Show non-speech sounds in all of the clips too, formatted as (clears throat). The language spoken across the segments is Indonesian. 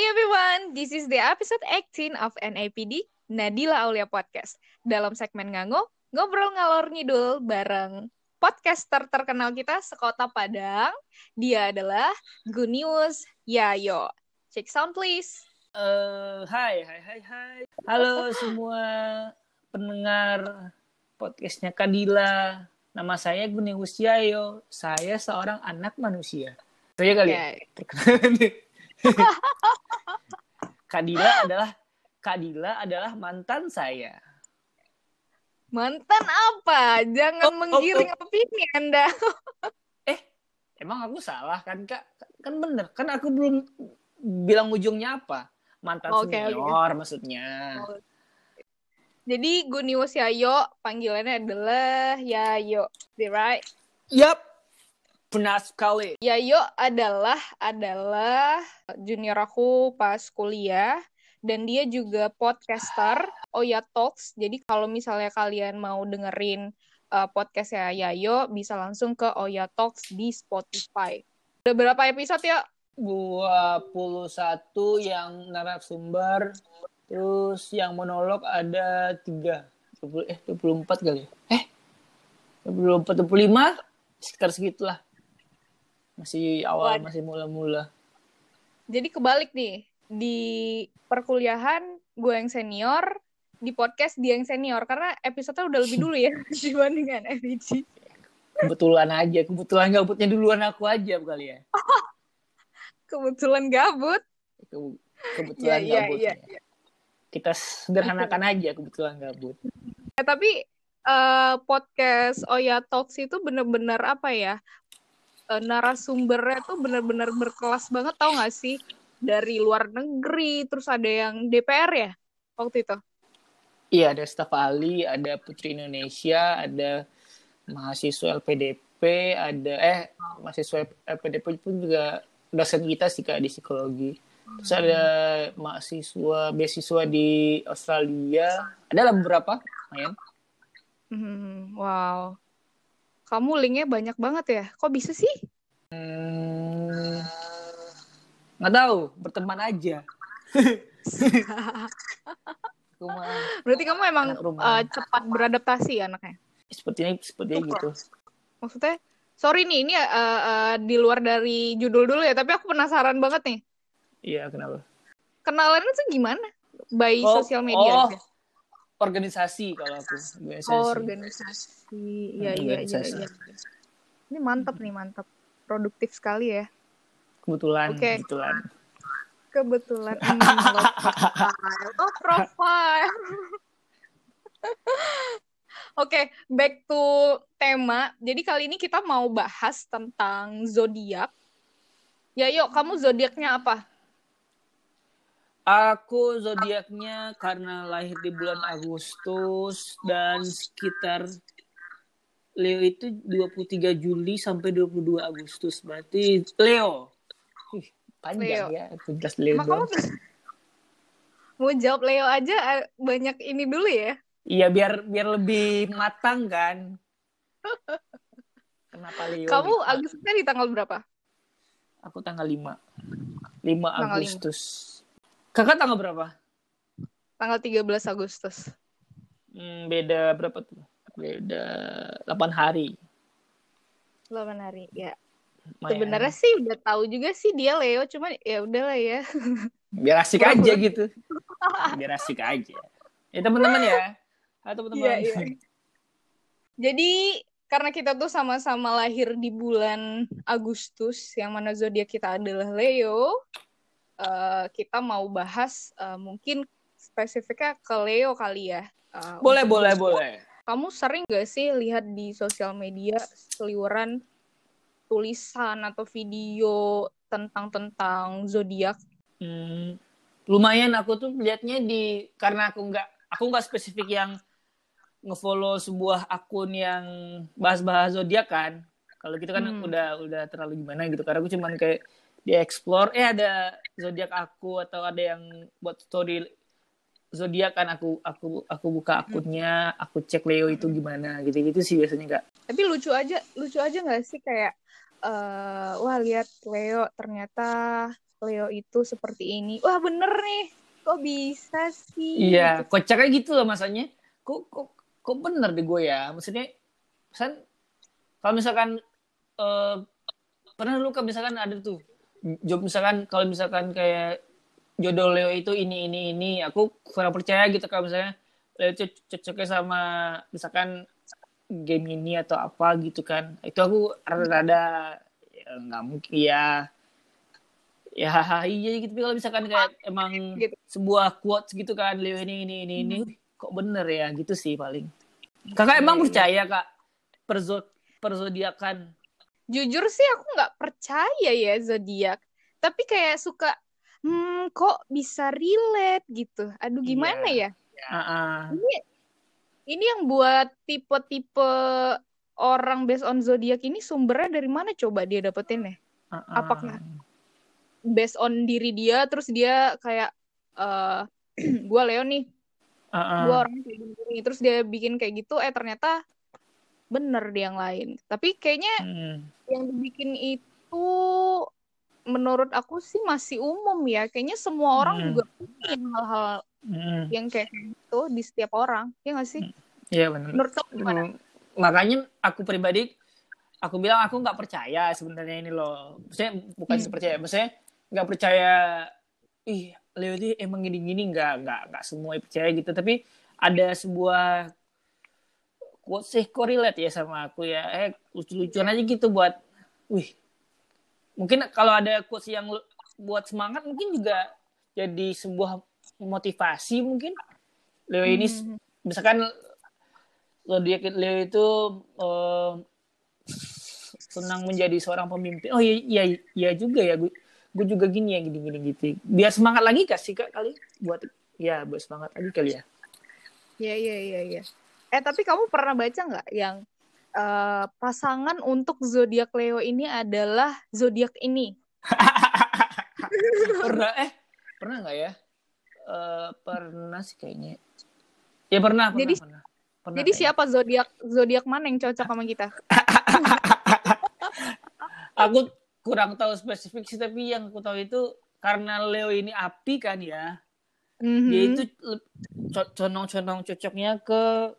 everyone, this is the episode 18 of NAPD Nadila Aulia Podcast. Dalam segmen Ngango, ngobrol ngalor ngidul bareng podcaster terkenal kita sekota Padang. Dia adalah Gunius Yayo. Check sound please. Uh, hai, hai, hai, hai. Halo semua pendengar podcastnya Kadila. Nama saya Gunius Yayo. Saya seorang anak manusia. Saya kali ya? Kadila adalah Kadila adalah mantan saya. Mantan apa? Jangan Oh, oh, menggiring opini Anda. Eh, emang aku salah kan Kak? Kan bener. Kan aku belum bilang ujungnya apa. Mantan Oke, senior maksudnya. Oh. Jadi Gunius Yayo, panggilannya adalah Yayo. It right? Yap. Benar sekali. Yayo adalah adalah junior aku pas kuliah dan dia juga podcaster Oya Talks. Jadi kalau misalnya kalian mau dengerin uh, podcastnya Yayo bisa langsung ke Oya Talks di Spotify. Udah berapa episode ya? 21 yang narasumber terus yang monolog ada 3 20, eh 24 kali ya? eh 24 25 sekitar segitulah masih awal Waduh. masih mula-mula Jadi kebalik nih. Di perkuliahan gue yang senior, di podcast dia yang senior karena episode udah lebih dulu ya (laughs) dibandingkan FIG. kebetulan aja kebetulan gabutnya duluan aku aja kali ya (laughs) Kebetulan gabut. Ke- kebetulan Iya, iya, gabutnya iya, kita sederhanakan aja kebetulan gabut Eh, tapi eh, podcast Oya Talks itu bener-bener apa ya? Eh, narasumbernya tuh bener-bener berkelas banget tau gak sih? Dari luar negeri, terus ada yang DPR ya waktu itu. Iya, ada staf ahli, ada Putri Indonesia, ada mahasiswa LPDP, ada eh mahasiswa LPDP pun juga dosen kita sih Kak di psikologi. Terus ada mahasiswa beasiswa di Australia. Ada lah beberapa, lumayan. Hmm, wow. Kamu linknya banyak banget ya? Kok bisa sih? Hmm, nggak tahu, berteman aja. (laughs) Aku mah Berarti kamu emang eh, cepat beradaptasi anaknya. sepertinya sepertinya gitu. Maksudnya, sorry nih, ini eh, eh, di luar dari judul dulu ya, tapi aku penasaran banget nih. Iya, kenapa? Kenalannya tuh gimana? By Oh, sosial media oh, aja? Organisasi kalau aku. Organisasi. Oh, organisasi. Iya, Hmm, iya, iya, iya. Ini mantap nih, mantap. Produktif sekali ya. Kebetulan, Oke. kebetulan. Kebetulan. (laughs) Hmm, low profile. Low profile. (laughs) Oke, back to tema. Jadi kali ini kita mau bahas tentang zodiak. Ya, yuk, kamu zodiaknya apa? Aku zodiaknya karena lahir di bulan Agustus dan sekitar Leo itu 23 Juli sampai 22 Agustus. Berarti Leo. Ih, panjang Leo. ya. Itu jelas Leo Emang kamu mau jawab Leo aja eh, banyak ini dulu ya? Iya, biar biar lebih matang kan. (laughs) Kenapa Leo? Kamu gitu? Agustusnya di tanggal berapa? Aku tanggal 5. 5 Tanggal Agustus. Kakak tanggal berapa? Tanggal 13 Agustus. Hmm, beda berapa tuh? Beda 8 hari. 8 hari, ya. Sebenarnya sih udah tahu juga sih dia Leo, cuman ya udahlah ya. (laughs) biar asik aja gitu biar asik aja ya teman-teman ya Halo teman-teman Iya, iya. Jadi karena kita tuh sama-sama lahir di bulan Agustus, yang mana zodiak kita adalah Leo, eh, kita mau bahas eh, mungkin spesifiknya ke Leo kali ya. Eh, boleh boleh boleh Kamu sering gak sih lihat di sosial media seliweran tulisan atau video tentang tentang zodiak? Hmm, lumayan aku tuh liatnya di karena aku nggak aku nggak spesifik yang ngefollow sebuah akun yang bahas-bahas zodiak kan kalau gitu kan Hmm. udah udah terlalu gimana gitu karena aku cuman kayak di explore eh ada zodiak aku atau ada yang buat story zodiak kan aku aku aku buka akunnya aku cek Leo itu gimana gitu gitu sih biasanya kak Tapi lucu aja, lucu aja nggak sih kayak eh wah lihat Leo ternyata Leo itu seperti ini. Wah bener nih, kok bisa sih? Iya, kocaknya gitu loh masanya. Kok kok kok bener deh gue ya. Maksudnya, pesan kalau misalkan uh, pernah lu kan misalkan ada tuh job misalkan kalau misalkan kayak jodoh Leo itu ini ini ini aku kurang percaya gitu kalau misalnya Leo cocoknya sama misalkan game ini atau apa gitu kan. Itu aku rada-rada ya, nggak mungkin ya. Ya iya gitu. Tapi kalau misalkan kayak emang gitu. sebuah quotes gitu kan Leo ini ini ini ini hmm. kok bener ya? Gitu sih paling. Kakak emang percaya kak perzo perzodiakan jujur sih aku nggak percaya ya zodiak tapi kayak suka hmm kok bisa relate gitu aduh gimana yeah. ya uh-uh. ini ini yang buat tipe-tipe orang based on zodiak ini sumbernya dari mana coba dia dapetin ya uh-uh. apakah based on diri dia terus dia kayak uh, eh, (clears throat) gue Leo nih uh-uh. gue orang kayak gini terus dia bikin kayak gitu eh ternyata bener di yang lain tapi kayaknya hmm. yang dibikin itu menurut aku sih masih umum ya kayaknya semua orang hmm. juga punya hal-hal hmm. yang kayak gitu di setiap orang ya nggak sih iya benar menurut kamu gimana hmm. makanya aku pribadi aku bilang aku nggak percaya sebenarnya ini loh maksudnya bukan hmm. percaya maksudnya nggak percaya ih Leo ini emang gini-gini nggak nggak nggak semua percaya gitu tapi ada sebuah quote sih korelate ya sama aku ya. Eh lucu-lucuan aja gitu buat wih. Mungkin kalau ada quotes yang buat semangat mungkin juga jadi sebuah motivasi mungkin. Leo ini hmm. misalkan dia Leo itu uh, senang menjadi seorang pemimpin. Oh iya iya, iya juga ya. Gue gue juga gini ya gini gini gitu. Biar semangat lagi kasih kak kali? Buat ya buat semangat lagi kali ya. Iya iya iya iya Eh tapi kamu pernah baca nggak yang uh, pasangan untuk zodiak Leo ini adalah zodiak ini? (laughs) pernah eh pernah nggak ya? Uh, pernah sih kayaknya. Ya pernah. pernah jadi pernah. pernah jadi kayaknya. siapa zodiak zodiak mana yang cocok sama kita? (laughs) aku kurang tahu spesifik sih tapi yang aku tahu itu karena Leo ini api kan ya. Mm-hmm. Dia itu condong-condong cocoknya ke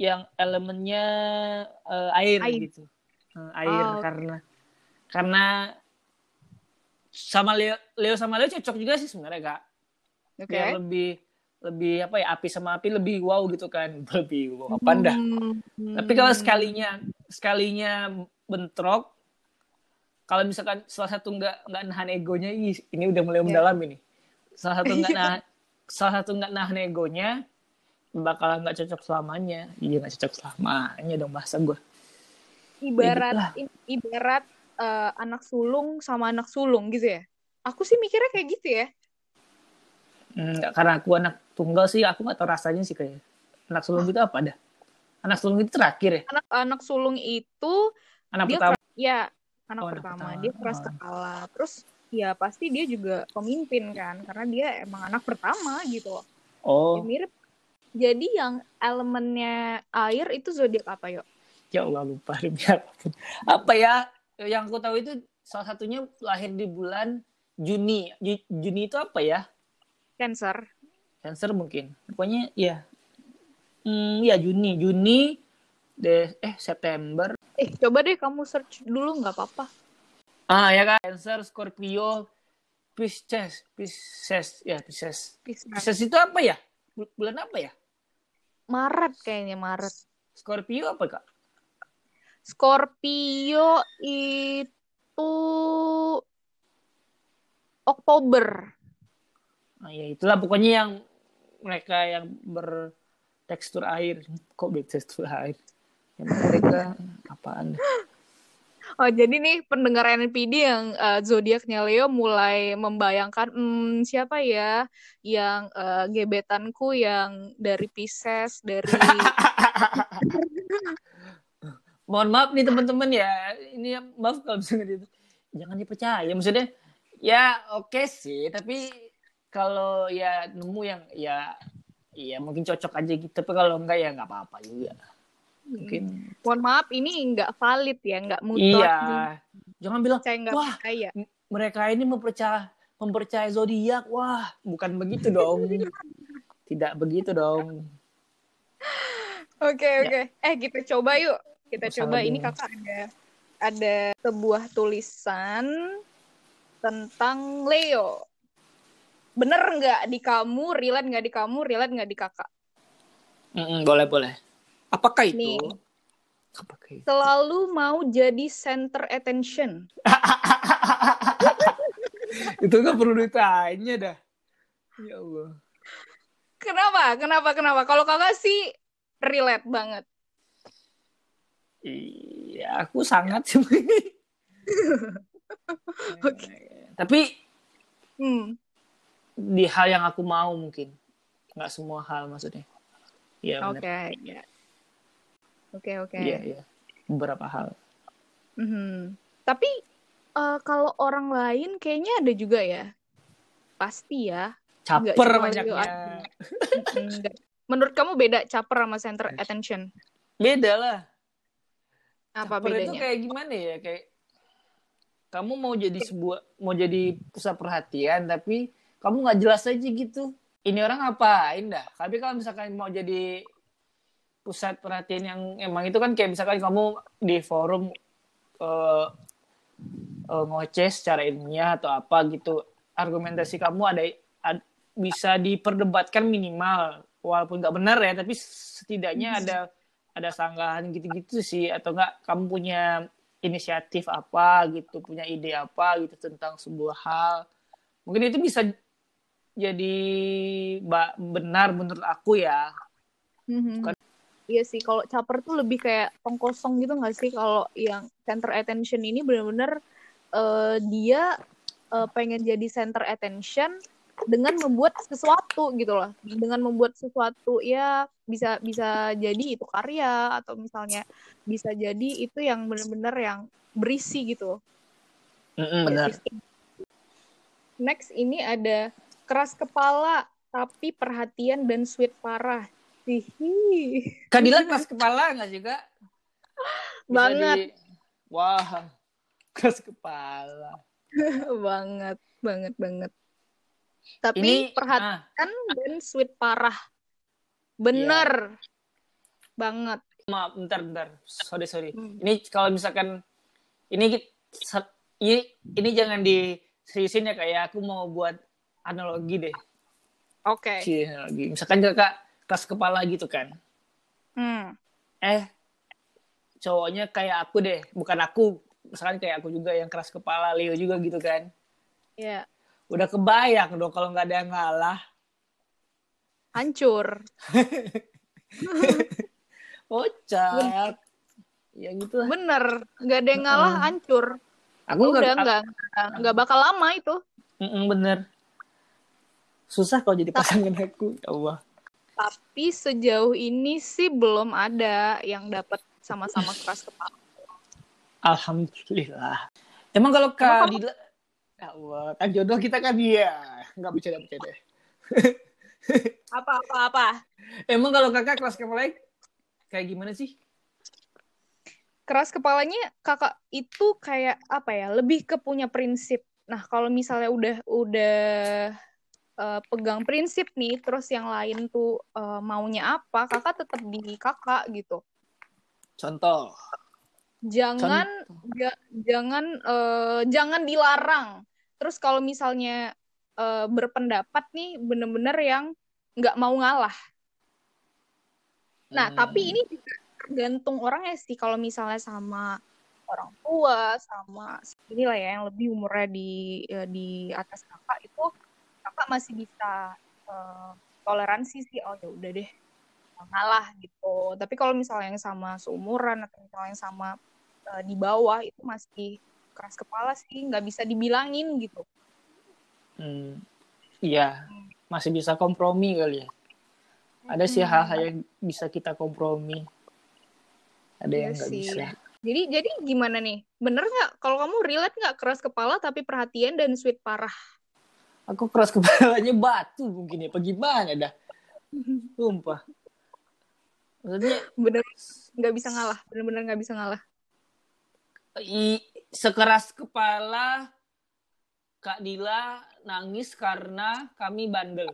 yang elemennya uh, air, air gitu uh, air oh. karena karena sama Leo Leo sama Leo cocok juga sih sebenarnya kak okay. lebih lebih apa ya api sama api lebih wow gitu kan (laughs) lebih wow apa dah hmm. tapi kalau sekalinya sekalinya bentrok kalau misalkan salah satu nggak nggak nahan egonya ini udah mulai yeah. mendalam ini salah satu nggak (laughs) nah salah satu nggak nahan egonya bakalan nggak cocok selamanya. Iya nggak cocok selamanya dong bahasa gue ibarat ya, ibarat uh, anak sulung sama anak sulung gitu ya? Aku sih mikirnya kayak gitu ya. Enggak, karena aku anak tunggal sih aku nggak tahu rasanya sih kayak anak sulung itu apa dah. Anak sulung itu terakhir ya? Anak anak sulung itu anak dia pertama. ya anak, oh, pertama. pertama. Dia keras kalah terus ya pasti dia juga pemimpin kan? Karena dia emang anak pertama gitu oh ya, mirip jadi yang elemennya air itu zodiak apa yuk? Ya Allah lupa apa pun. Apa ya? Yang aku tahu itu salah satunya lahir di bulan Juni. Juni itu apa ya? Cancer. Cancer mungkin. Pokoknya ya. Hmm, ya Juni. Juni deh eh September. Eh coba deh kamu search dulu nggak apa-apa. Ah ya kan Cancer, Scorpio, Pisces, Pisces, ya Pisces. Pisces. Pisces itu apa ya? Bulan apa ya? Maret kayaknya Maret. Scorpio apa kak? Scorpio itu Oktober. Nah, ya itulah pokoknya yang mereka yang bertekstur air. Kok bertekstur air? Yang mereka apaan? Oh, jadi nih pendengar NPD yang uh, zodiaknya Leo mulai membayangkan hmm, siapa ya yang uh, gebetanku yang dari Pisces, dari (laughs) Mohon maaf nih teman-teman ya. Ini maaf kalau misalnya itu jangan dipercaya. Maksudnya ya oke okay sih, tapi kalau ya nemu yang ya ya mungkin cocok aja gitu. Tapi kalau enggak ya nggak apa-apa juga mungkin mohon maaf ini nggak valid ya nggak mutlak iya Jangan bilang, Saya nggak wah percaya. mereka ini mempercaya mempercaya zodiak. Wah, bukan begitu dong. Tidak begitu dong. Oke Ya. oke. Eh kita coba yuk. Kita usah coba ini kakak ada ada sebuah tulisan tentang Leo. Bener nggak di kamu, relate nggak di kamu, relate nggak di kakak? Mm-mm, boleh boleh. Apakah itu? Nih. Apakah itu? Selalu mau jadi center attention. (laughs) itu nggak perlu ditanya dah. Ya Allah. Kenapa? Kenapa? Kenapa? Kalau kakak sih relate banget. Iya, aku sangat sih. (laughs) Oke. Tapi Hmm. di hal yang aku mau mungkin, nggak semua hal maksudnya. Iya Oke. benar. ya. Oke oke. Iya iya. Beberapa hal. Mhm. Tapi eh, kalau orang lain kayaknya ada juga ya. Pasti ya. Caper banyaknya. Menurut kamu beda caper sama center attention? Beda lah. Apa Caper itu bedanya? kayak gimana ya? Kayak kamu mau jadi sebuah mau jadi pusat perhatian tapi kamu nggak jelas aja gitu. Ini orang ngapain dah? Tapi kalau misalkan mau jadi pusat perhatian yang emang itu kan kayak misalkan kamu di forum eh eh, ngoceh secara ilmiah atau apa gitu argumentasi kamu ada ad- bisa diperdebatkan minimal walaupun nggak benar ya tapi setidaknya ada ada sanggahan gitu-gitu sih atau enggak kamu punya inisiatif apa gitu punya ide apa gitu tentang sebuah hal. Mungkin itu bisa jadi benar menurut aku ya. Mhm. Iya sih, kalau caper tuh lebih kayak tong kosong gitu nggak sih? Kalau yang center attention ini benar-benar eh, dia eh, pengen jadi center attention dengan membuat sesuatu gitu loh. Dengan membuat sesuatu ya bisa bisa jadi itu karya atau misalnya bisa jadi itu yang benar-benar yang berisi gitu. Mm-mm, Ya benar. Next ini ada keras kepala tapi perhatian dan sweet parah. Hihi. Kadila keras kepala nggak juga? Bisa Banget. di- wah keras kepala. (laughs) Banget banget banget. Tapi ini perhatian ah, dan sweet parah. Bener. Banget. Maaf bentar bentar. Sorry sorry. Hmm. ini kalau misalkan ini ini ini jangan diseriusin ya kayak aku mau buat analogi deh. Oke. Si analogi. Misalkan kakak keras kepala gitu kan Hmm. eh cowoknya kayak aku deh bukan aku misalkan kayak aku juga yang keras kepala Leo juga gitu kan ya udah kebayang dong kalau nggak ada yang ngalah hancur (laughs) Kocak. Ya gitu lah. bener nggak ada yang ngalah hancur Aku udah nggak nggak nggak bakal lama itu Mm-mm, bener. Susah kalau jadi pasangan aku. Ya Allah. Tapi sejauh ini sih belum ada yang dapat sama-sama keras kepala Alhamdulillah. Emang kalau Kak Dila, ya Allah, kan jodoh kita kan dia. Nggak bercanda bercanda. (laughs) apa apa apa Emang kalau kakak kelas kepala kayak gimana sih? keras kepalanya kakak itu kayak apa ya lebih ke punya prinsip nah kalau misalnya udah udah eh, pegang prinsip nih terus yang lain tuh eh, maunya apa kakak tetap di kakak gitu Contoh. jangan ja- jangan eh, jangan dilarang terus kalau misalnya eh, berpendapat nih bener-bener yang nggak mau ngalah Nah, Hmm. tapi ini juga tergantung orangnya sih. Kalau misalnya sama orang tua, sama inilah ya yang lebih umurnya di di atas kakak itu, kakak masih bisa eh, toleransi sih. Oh ya udah deh, ngalah gitu. Tapi kalau misalnya yang sama seumuran atau misalnya yang sama eh, di bawah itu masih keras kepala sih, nggak bisa dibilangin gitu. Hmm. Iya, masih bisa kompromi kali ya. Ada sih Hmm. hal-hal yang bisa kita kompromi. Ada Iya yang nggak bisa. Jadi jadi gimana nih? Bener nggak? Kalau kamu relate nggak keras kepala tapi perhatian dan sweet parah? Aku keras kepalanya batu mungkin ya. Apa gimana dah? Sumpah. Maksudnya bener nggak bisa ngalah bener-bener nggak bisa ngalah i- sekeras kepala Kak Dila nangis karena kami bandel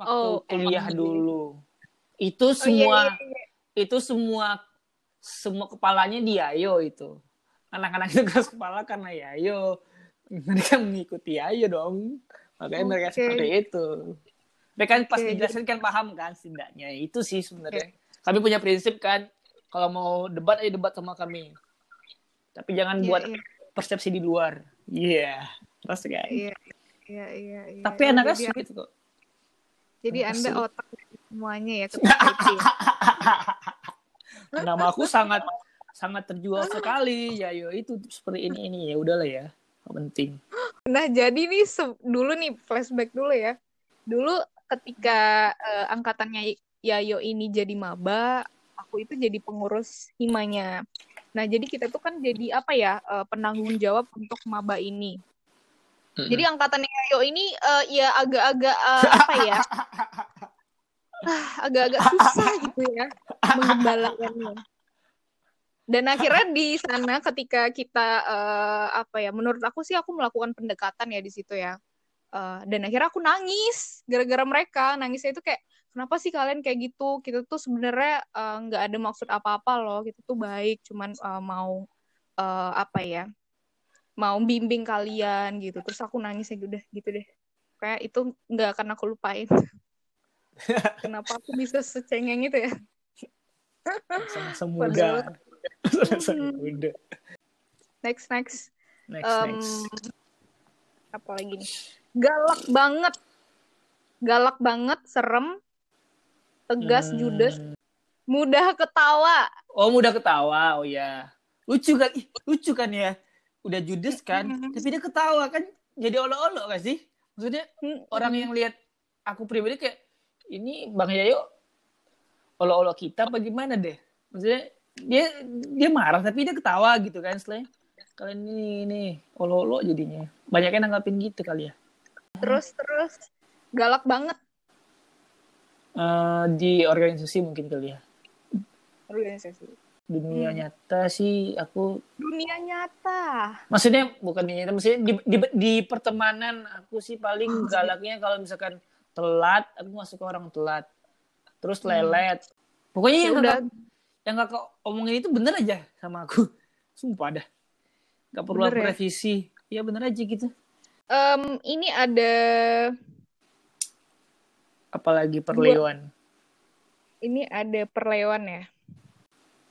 waktu Oh, kuliah emang. dulu itu Oh, iya, semua iya, iya. itu semua semua kepalanya di Yayo itu anak-anak itu keras kepala karena Yayo (laughs) mereka mengikuti Yayo dong. Makanya mereka Oke. seperti itu. Tapi kan pas Oke, dijelasin kan paham kan setidaknya. Itu sih sebenarnya. Kami punya prinsip kan kalau mau debat ayo debat sama kami. Tapi jangan Iya, buat iya. persepsi di luar. Iya terus kan? Iya, iya, iya, iya. tapi anaknya Jadi- sweet kok. Jadi Anaknya Anda otak semuanya ya ya. (laughs) nama aku sangat sangat terjual sekali. Yayo itu seperti ini ini. Ya udahlah ya nggak penting Nah, jadi nih dulu nih flashback dulu ya. Dulu ketika eh, angkatannya Yayo ini jadi maba, aku itu jadi pengurus himanya. Nah, jadi kita tuh kan jadi apa ya, eh, penanggung jawab untuk maba ini. Jadi angkatannya Yayo ini eh, ya agak-agak eh, apa ya? (laughs) ah, agak-agak susah gitu ya menggembalakannya. Dan akhirnya di sana ketika kita eh, apa ya, menurut aku sih aku melakukan pendekatan ya di situ ya. Eh, dan akhirnya aku nangis gara-gara mereka. Nangisnya itu kayak kenapa sih kalian kayak gitu? Kita tuh sebenarnya eh, nggak ada maksud apa-apa loh. Kita tuh baik, cuman eh, mau eh, apa ya? Mau bimbing kalian gitu. Terus aku nangisnya udah gitu deh. Kayak itu nggak akan aku lupain. (laughs) Kenapa aku bisa secengeng itu ya? sama muda sama muda Next next. next Em, next. apa lagi nih? Galak banget. Galak banget, serem, tegas, Hmm. judes, mudah ketawa. oh muda ketawa. Oh ya lucu kan? Ih, lucu kan ya? Udah judes kan tapi dia ketawa kan? Jadi olo-olo gak sih? Maksudnya Hmm, orang yang lihat aku pribadi kayak ini bang Yayo olo-olo kita apa gimana deh? Maksudnya dia dia marah tapi dia ketawa gitu kan setelah kalian ini ini olo-olo jadinya banyak yang nanggapin gitu kali ya Terus terus galak banget Eh, di organisasi mungkin kali ya organisasi. dunia Hmm. nyata sih aku Dunia nyata. maksudnya bukan dunia nyata maksudnya di, di, di pertemanan aku sih paling Oh, galaknya kalau misalkan telat aku masuk ke orang telat terus Hmm. lelet pokoknya Ya yang udah. Yang kakak omongin itu bener aja sama aku (laughs) sumpah dah nggak perlu Bener ya? revisi ya bener aja gitu Em, ini ada apalagi perlewan ini ada perlewan ya.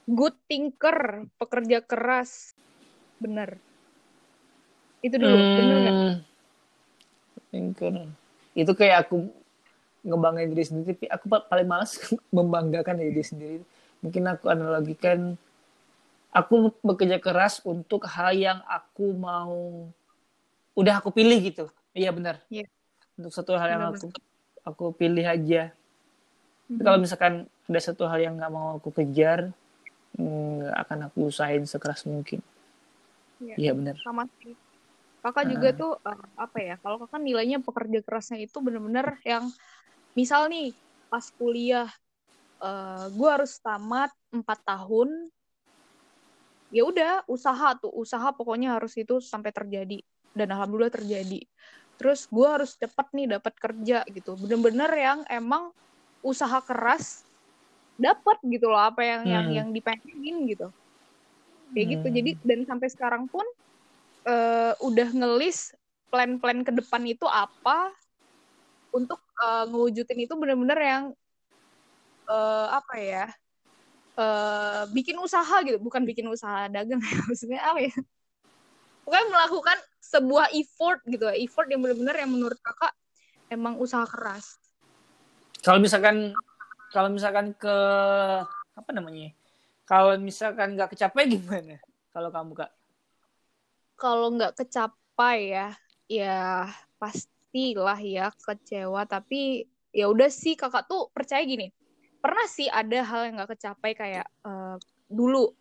Good thinker, pekerja keras. Bener. Itu dulu, bener nggak? Hmm. Thinker. itu kayak aku ngebanggain diri sendiri tapi aku pa- paling malas (laughs) membanggakan diri sendiri mungkin aku analogikan aku bekerja keras untuk hal yang aku mau udah aku pilih gitu iya benar Iya. untuk satu hal yang Benar, aku aku pilih aja Tapi Mhm. kalau misalkan ada satu hal yang nggak mau aku kejar nggak akan aku usahain sekeras mungkin Iya. iya benar sama sih. Kakak juga tuh eh, apa ya? Kalau kakak nilainya pekerja kerasnya itu bener-bener yang misal nih pas kuliah eh gue harus tamat 4 tahun. Ya udah usaha tuh usaha pokoknya harus itu sampai terjadi. Dan alhamdulillah terjadi. Terus gue harus cepet nih dapat kerja gitu. Bener-bener yang emang usaha keras dapat gitu loh apa yang yang Hmm. yang dipengenin gitu. Kayak gitu. Hmm. jadi dan sampai sekarang pun eh, udah ngelis plan-plan ke depan itu apa untuk eh, ngewujudin itu bener-bener yang eh, apa ya eh, bikin usaha gitu bukan bikin usaha dagang ya (laughs) maksudnya apa ya? Pokoknya melakukan sebuah effort gitu effort yang bener-bener yang menurut kakak emang usaha keras. Kalau misalkan kalau misalkan ke apa namanya? Kalau misalkan nggak kecapai gimana? Kalau kamu kak? Kalau nggak kecapai ya ya pastilah ya kecewa tapi ya udah sih kakak tuh percaya gini pernah sih ada hal yang nggak kecapai kayak eh, dulu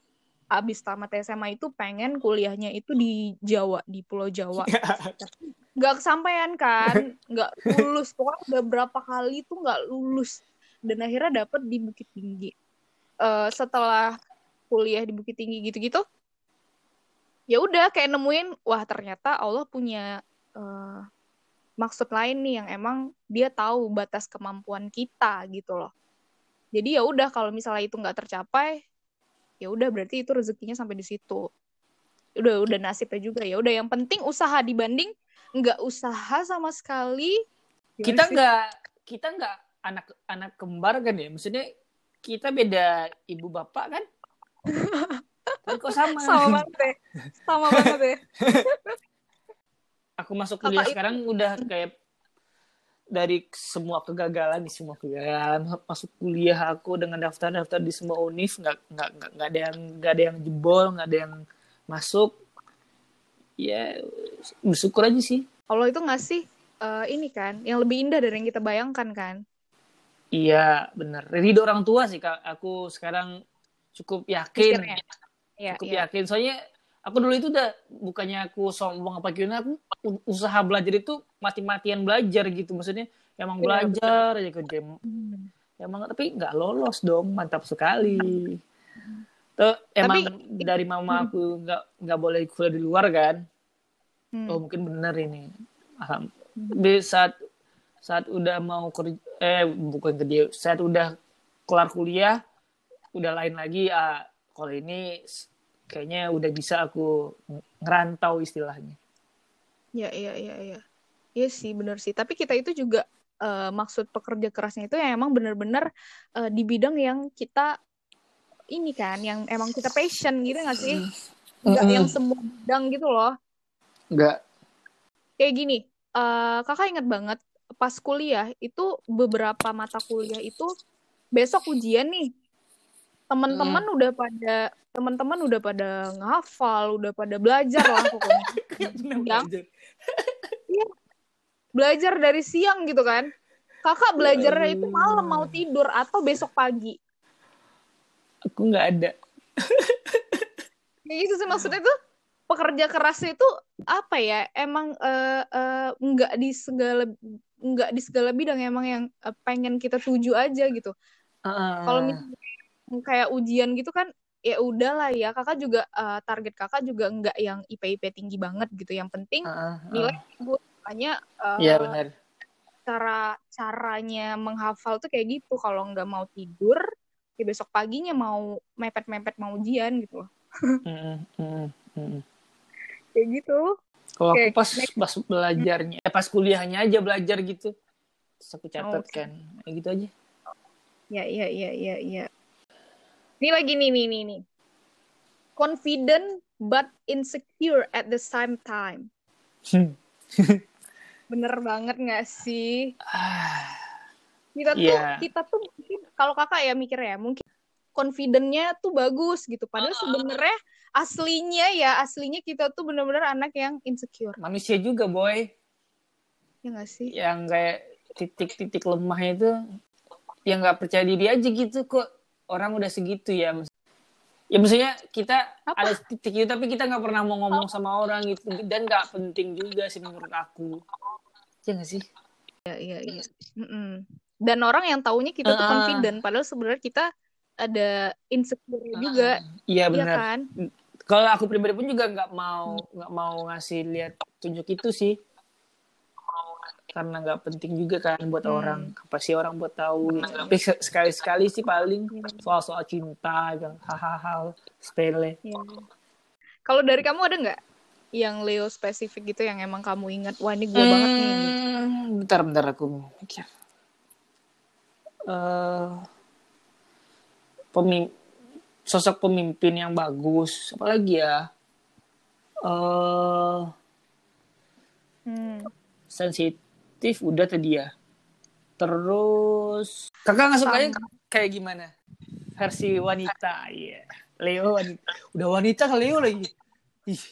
abis tamat SMA itu pengen kuliahnya itu di Jawa di Pulau Jawa. (laughs) Nggak kesampaian kan nggak lulus. Pokoknya udah berapa kali tuh nggak lulus. Dan akhirnya dapet di Bukit Tinggi. Eh, setelah kuliah di Bukit Tinggi gitu-gitu ya udah kayak nemuin wah ternyata Allah punya uh, maksud lain nih yang emang dia tahu batas kemampuan kita gitu loh jadi ya udah kalau misalnya itu nggak tercapai ya udah berarti itu rezekinya sampai di situ. Udah udah nasibnya juga. Ya udah yang penting usaha dibanding nggak usaha sama sekali. Kita nggak kita nggak anak anak kembar kan ya? Maksudnya kita beda ibu bapak kan? (laughs) Tapi kok sama? Sama banget deh sama banget deh aku masuk kuliah sekarang itu... udah kayak dari semua kegagalan di semua kegagalan masuk kuliah aku dengan daftar-daftar di semua univ nggak nggak nggak ada yang nggak ada yang jebol nggak ada yang masuk. Ya bersyukur aja sih. Allah itu ngasih uh, ini kan yang lebih indah dari yang kita bayangkan kan? Iya benar. Ridho orang tua sih kak. Aku sekarang cukup yakin ya, cukup ya. yakin. Soalnya aku dulu itu udah bukannya aku sombong apa gimana aku usaha belajar itu mati-matian belajar gitu maksudnya emang ya, belajar aja ke game hmm. emang tapi nggak lolos dong mantap sekali Tuh emang Tapi, dari mama aku nggak nggak boleh kuliah di luar kan. Hmm. Oh mungkin benar ini. Alham. Di saat saat udah mau kerja eh bukan kerja saat udah kelar kuliah udah lain lagi ah kalau ini kayaknya udah bisa aku ngerantau istilahnya. Ya iya iya iya. Iya sih benar sih. Tapi kita itu juga uh, maksud pekerja kerasnya itu yang emang benar-benar uh, di bidang yang kita ini kan yang emang kita passion gitu gak sih nggak mm yang semua bidang gitu loh nggak kayak gini uh, kakak inget banget pas kuliah itu beberapa mata kuliah itu besok ujian nih teman-teman mm. udah pada teman-teman udah pada ngafal udah pada belajar lah pokoknya. (laughs) Yang iya, belajar dari siang gitu kan. Kakak belajarnya itu malam mau tidur atau besok pagi? Aku nggak ada. Ya itu sih maksudnya tuh pekerja kerasnya itu apa ya? Emang uh, uh, nggak di segala nggak di segala bidang emang yang uh, pengen kita tuju aja gitu. Uh. kalau misalnya kayak ujian gitu kan ya udahlah ya kakak juga uh, target kakak juga nggak yang IP IP tinggi banget gitu yang penting uh, uh. nilai gue makanya uh, ya, benar. cara caranya menghafal tuh kayak gitu kalau nggak mau tidur ya besok paginya mau mepet-mepet mau ujian gitu loh. mm, mm, mm. Kayak gitu. Kalau aku pas next. pas belajarnya, eh, pas kuliahnya aja belajar gitu. Terus aku catat okay. kan. Kayak gitu aja. Ya, iya, iya, iya, iya. Ini lagi nih, nih, nih, nih. Confident but insecure at the same time. (laughs) Bener banget gak sih? Ah (sighs) kita tuh yeah. kita tuh mungkin kalau kakak ya mikir ya mungkin confidentnya tuh bagus gitu padahal sebenarnya aslinya ya aslinya kita tuh bener-bener anak yang insecure manusia juga boy ya gak sih yang kayak titik-titik lemah itu yang nggak percaya diri aja gitu kok orang udah segitu ya ya maksudnya kita Apa? ada titik itu tapi kita nggak pernah mau ngomong sama orang gitu. Dan nggak penting juga sih menurut aku. Ya nggak sih? Ya iya iya. Mm -mm dan orang yang taunya kita tuh confident padahal sebenarnya kita ada insecure uh, juga. iya, iya benar. ya kan? kalau aku pribadi pun juga nggak mau nggak mau ngasih lihat tunjuk itu sih karena nggak penting juga kan buat hmm. orang apa sih orang buat tahu gitu. tapi sekali sekali sih paling iya. soal soal cinta yang hal-hal sepele ya. kalau dari kamu ada nggak yang Leo spesifik gitu yang emang kamu ingat wah ini gue hmm, banget nih bentar bentar aku mikir uh, pemim sosok pemimpin yang bagus apalagi ya uh, hmm. sensitif udah tadi ya. Terus kakak nggak suka kayak gimana? Versi wanita ya yeah. Leo wanita. Udah wanita ke Leo lagi. Ih,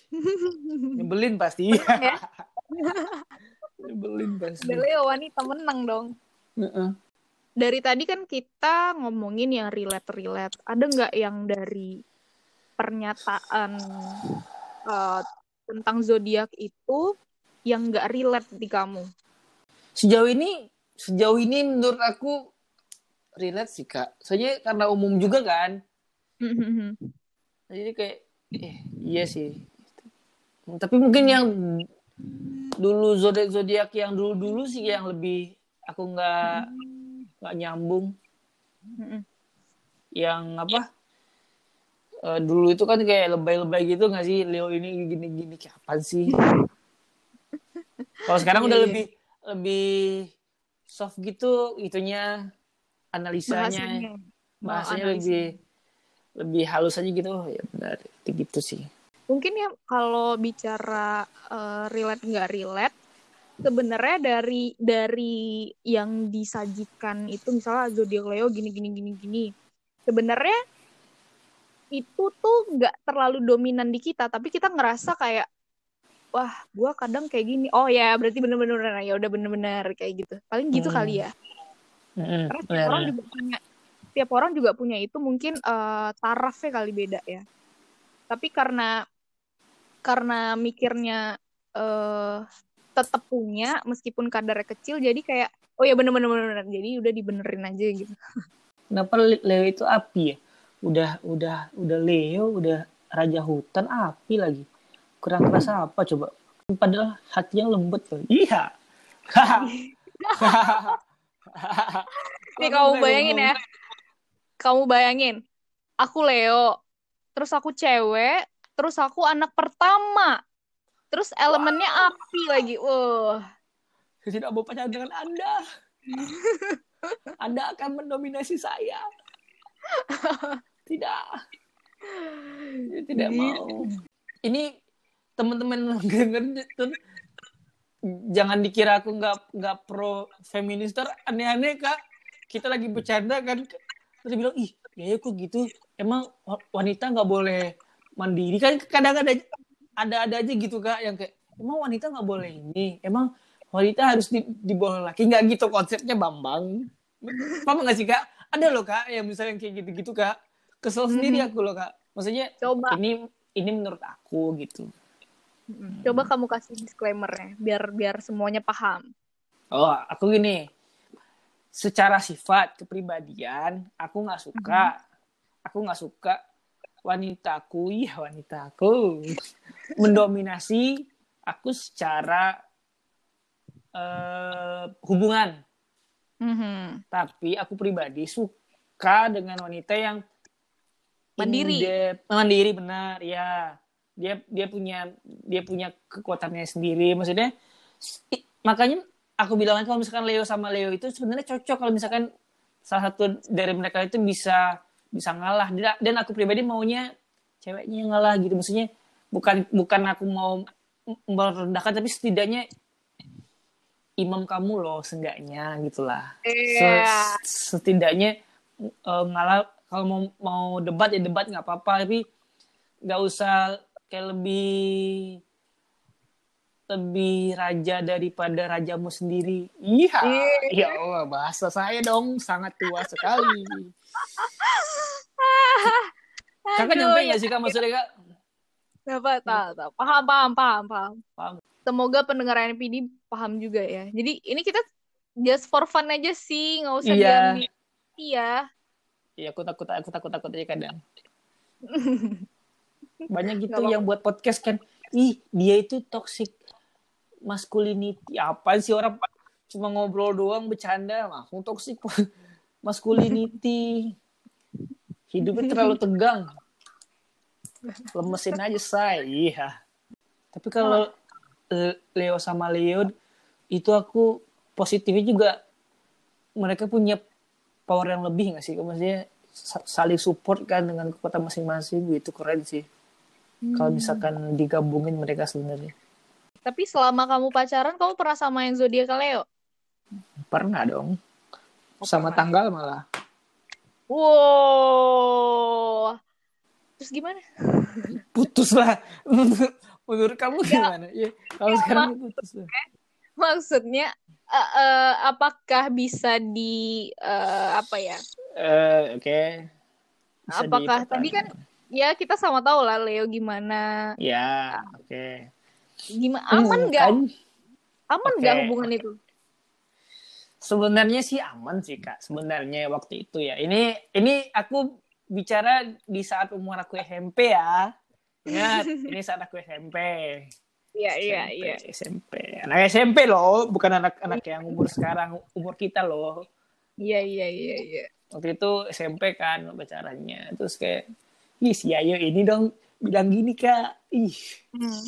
nyebelin pasti. (laughs) Ya. nyebelin pasti. Leo wanita menang dong. Uh -uh dari tadi kan kita ngomongin yang relate-relate. Ada nggak yang dari pernyataan uh, tentang zodiak itu yang nggak relate di kamu? Sejauh ini, sejauh ini menurut aku relate sih kak. Soalnya karena umum juga kan. Jadi kayak, eh, iya sih. Tapi mungkin yang dulu zodiak zodiak yang dulu dulu sih yang lebih aku nggak nggak nyambung. Yang apa? eh, dulu itu kan kayak lebay-lebay gitu nggak sih Leo ini gini-gini kapan sih? Kalau sekarang udah Iya, iya. lebih lebih soft gitu itunya analisanya. Bahasanya. Bahasanya Oh, lebih lebih halus aja gitu. Oh, ya benar itu gitu sih. Mungkin ya kalau bicara eh, relate nggak relate sebenarnya dari dari yang disajikan itu misalnya zodiak Leo gini gini gini gini sebenarnya itu tuh nggak terlalu dominan di kita tapi kita ngerasa kayak wah gua kadang kayak gini. Oh ya berarti bener-bener ya udah bener-bener kayak gitu. Paling gitu Hmm. kali ya. Mm-mm, karena tiap orang juga punya tiap orang juga punya itu mungkin eh, tarafnya kali beda ya. Tapi karena karena mikirnya eh tetap punya meskipun kadarnya kecil jadi kayak oh ya bener bener jadi udah dibenerin aja gitu. Kenapa Le- Leo itu api ya? Udah udah udah Leo udah raja hutan api lagi kurang kerasa apa coba? Padahal hatinya lembut loh iya. Nih kamu bayangin ya. Kamu bayangin aku Leo terus aku cewek terus aku anak pertama. Terus elemennya api lagi. Wah saya tidak mau pacaran dengan anda. Anda akan mendominasi saya. Tidak. Saya tidak mau. Ini teman-teman (laughs) denger tuh jangan dikira aku nggak nggak pro feminis Ntar aneh-aneh kak. Kita lagi bercanda kan. Terus bilang ih ya kok gitu? Emang wa- wanita nggak boleh mandiri? Kan kadang ada ada ada aja gitu kak yang kayak emang wanita nggak boleh ini? Emang wanita harus di, di bawah laki nggak gitu konsepnya bambang. Paham nggak sih kak? Ada loh kak yang misalnya kayak gitu-gitu kak. Kesel sendiri aku loh kak. Maksudnya coba. ini ini menurut aku gitu coba kamu kasih disclaimernya biar biar semuanya paham Oh, aku gini. Secara sifat kepribadian, aku nggak suka. Aku nggak suka wanitaku, (laughs) iya wanitaku, mendominasi aku secara eh, hubungan. Mhm. Tapi aku pribadi suka dengan wanita yang Mandiri. indep- mandiri benar, ya. Dia dia punya dia punya kekuatannya sendiri. Maksudnya makanya aku bilang kalau misalkan Leo sama Leo itu sebenarnya cocok kalau misalkan salah satu dari mereka itu bisa bisa ngalah. Dan aku pribadi maunya ceweknya yang ngalah gitu. Maksudnya bukan bukan aku mau merendahkan tapi setidaknya imam kamu loh seenggaknya gitulah Se- Iya. setidaknya eh, ngalah. Kalau mau mau debat ya debat nggak apa-apa. Tapi nggak usah kayak lebih lebih raja daripada rajamu sendiri. Iya, Iya. ya Allah bahasa saya dong sangat tua sekali. Kakak nyampe ya. nggak sih kak maksudnya kak? Apa, tahu. Paham, paham, paham, paham. Paham. Semoga pendengar NPD paham juga ya. Jadi ini kita just for fun aja sih, nggak usah Iya. diambil. Iya. Iya, aku takut, aku takut, takut aja kadang. (laughs) Banyak gitu yang buat podcast kan, ih dia itu toxic masculinity. Apa sih orang cuma ngobrol doang, bercanda, langsung toxic (laughs) masculinity. Hidupnya terlalu tegang. Lemesin aja say. Iya. Tapi kalau eh, Leo sama Leo itu aku positifnya juga mereka punya power yang lebih nggak sih? Maksudnya sa- saling support kan dengan kekuatan masing-masing itu keren sih. Kalau misalkan digabungin mereka sebenarnya Tapi selama kamu pacaran, kamu pernah sama yang zodiak Leo? pernah dong. Sama pernah. tanggal malah. Wow. Terus gimana? (laughs) Putus lah. (laughs) Menurut kamu gimana? Ya, kalau sekarang putus lah. Maksudnya, eh, eh, apakah bisa di eh, apa ya? Eh, Oke. Bisa Apakah tadi kan. Ya kita sama tahu lah Leo gimana, Ya, oke. gimana aman Hmm, nggak? kan? Aman nggak Oke. hubungan itu? Sebenarnya sih aman sih kak. Sebenarnya waktu itu ya. Ini ini aku bicara di saat umur aku SMP ya. Ingat, (laughs) ini saat aku SMP. Iya, iya, iya. SMP. Anak SMP loh, bukan anak-anak yang umur sekarang, umur kita loh. Iya, iya, iya, iya. Waktu itu SMP kan pacarannya. Terus kayak, ih si Ayo ini dong bilang gini kak, ih Hmm.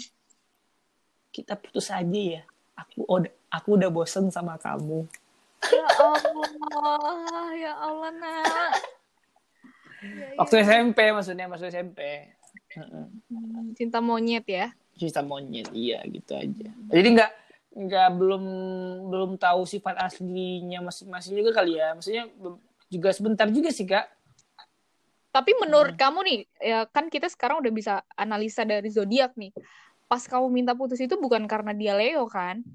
kita putus aja ya. Aku udah aku udah bosen sama kamu. Ya Allah, ya Allah, nak. Ya, ya. Waktu SMP maksudnya, maksud SMP. Hmm, Cinta monyet ya. Cinta monyet, iya gitu aja. Jadi nggak nggak belum belum tahu sifat aslinya masing-masing juga kali ya. Maksudnya juga sebentar juga sih kak. Tapi menurut kamu nih, ya kan kita sekarang udah bisa analisa dari zodiak nih. Pas kamu minta putus itu bukan karena dia Leo kan?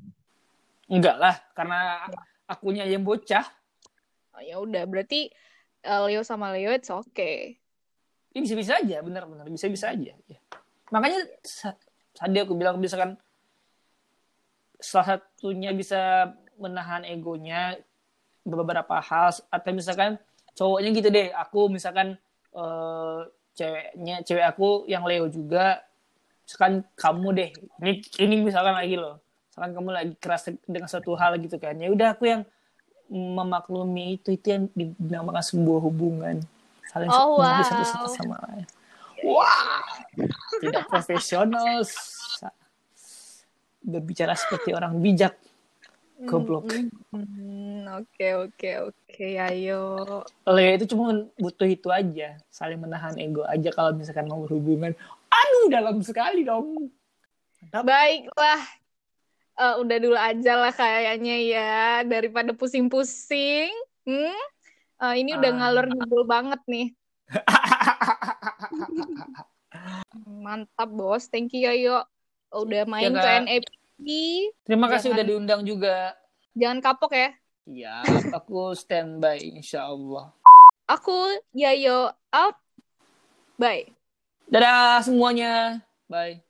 Enggak lah, karena akunya yang bocah. Oh, ya udah, berarti eh, Leo sama Leo it's okay. Ini bisa-bisa aja, benar-benar bisa-bisa aja. Ya. Makanya tadi aku bilang misalkan salah satunya bisa menahan egonya beberapa hal atau misalkan cowoknya gitu deh, aku misalkan eh, ceweknya cewek aku yang Leo juga, misalkan kamu deh, ini ini misalkan lagi loh, misalkan kamu lagi keras dengan suatu hal gitu kan, ya udah aku yang memaklumi itu itu yang dinamakan sebuah hubungan saling Oh, mengerti satu wow. sama lain. Wah, tidak profesional. Berbicara seperti orang bijak. Goblok. Oke, oke, oke, ayo. Leo itu cuma butuh itu aja, saling menahan ego aja kalau misalkan mau berhubungan. Aduh, dalam sekali dong. Mantap. Baiklah. Eh, udah dulu aja lah kayaknya ya daripada pusing-pusing. Hmm? Eh, ini udah Ah. ngalor ngidul banget nih. (laughs) Mantap bos, thank you Yoyo. Udah main Ya, ke Kak. NAP. Terima kasih Jangan- udah diundang juga. Jangan kapok ya. Iya, aku standby insya Allah. Aku Yayo out. Bye. Dadah semuanya. Bye.